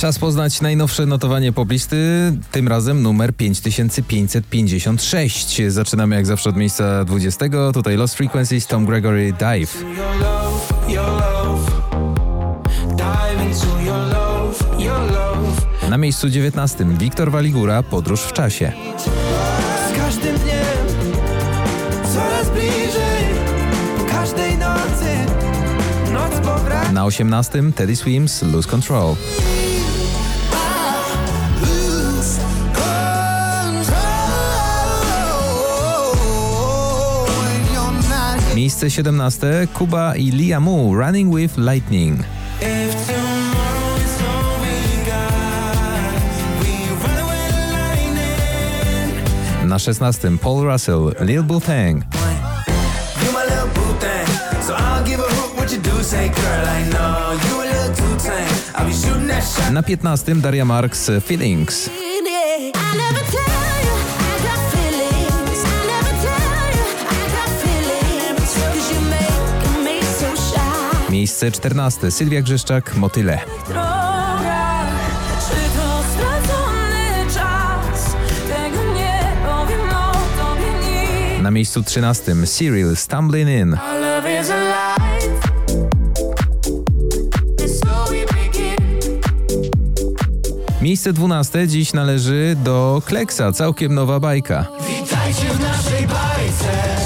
Czas poznać najnowsze notowanie poplisty, tym razem numer 5556. Zaczynamy jak zawsze od miejsca 20. Tutaj Lost Frequencies, Tom Gregory, Dive. Na miejscu 19. Wiktor Waligura, Podróż w czasie. Z każdym dniem coraz bliżej Po każdej nocy Na 18. Teddy Swims, Lose Control. Miejsce 17. Kuba i Lia Mu, Running with Lightning. Na 16. Paul Russell, Lil boo thing So I'll give a hoot Miejsce 14. Sylwia Grzeszczak, Motyle. Na miejscu 13. Cyril, Stumbling In. Miejsce 12. Dziś należy do Kleksa, całkiem nowa bajka. Witajcie w naszej bajce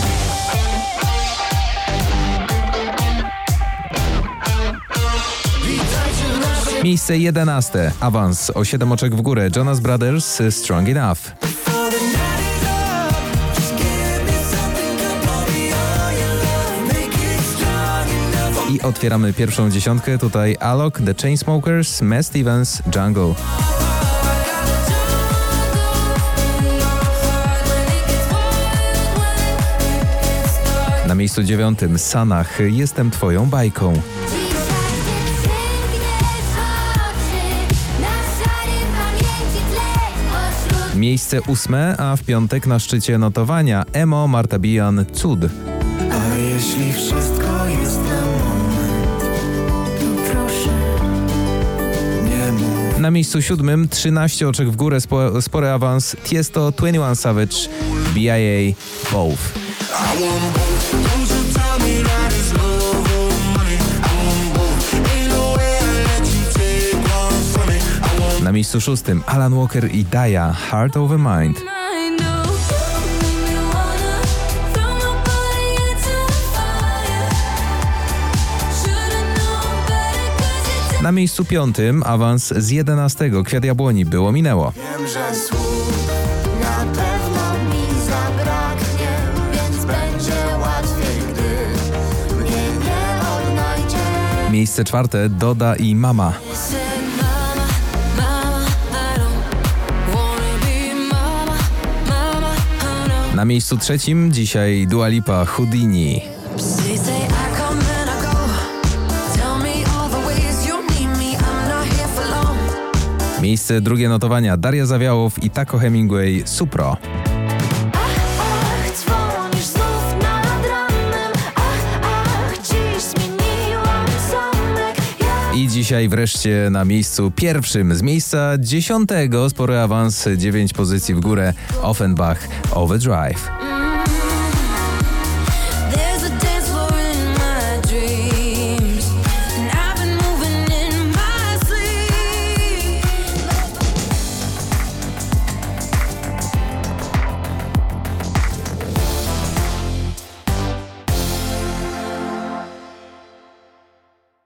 Miejsce 11. Awans o 7 oczek w górę. Jonas Brothers, Strong Enough. I otwieramy pierwszą dziesiątkę. Tutaj Alok, The Chainsmokers, Matt Stevens, Jungle. Na miejscu dziewiątym Sanach, Jestem twoją bajką. Miejsce ósme, a w piątek na szczycie notowania Emo, Marta Bijan, Cud. A jeśli wszystko jest na moment To proszę Nie mów Na miejscu siódmym 13 oczek w górę, spo, spory awans Tiesto, 21 Savage, BIA, Both. I want both Don't you tell me that it's love Na miejscu szóstym Alan Walker i Daya, Heart Over Mind. Na miejscu piątym awans z 11 Kwiat Jabłoni, było minęło. Wiem, że słów Na pewno mi zabraknie, więc będzie łatwiej, gdy mnie nie odnajdzie. Miejsce czwarte Doda i "Mama, Na miejscu trzecim dzisiaj Dua Lipa, Houdini. Miejsce drugie notowania Daria Zawiałow i Taco Hemingway, Supro. I dzisiaj wreszcie na miejscu pierwszym z miejsca dziesiątego spory awans, 9 pozycji w górę Offenbach Overdrive.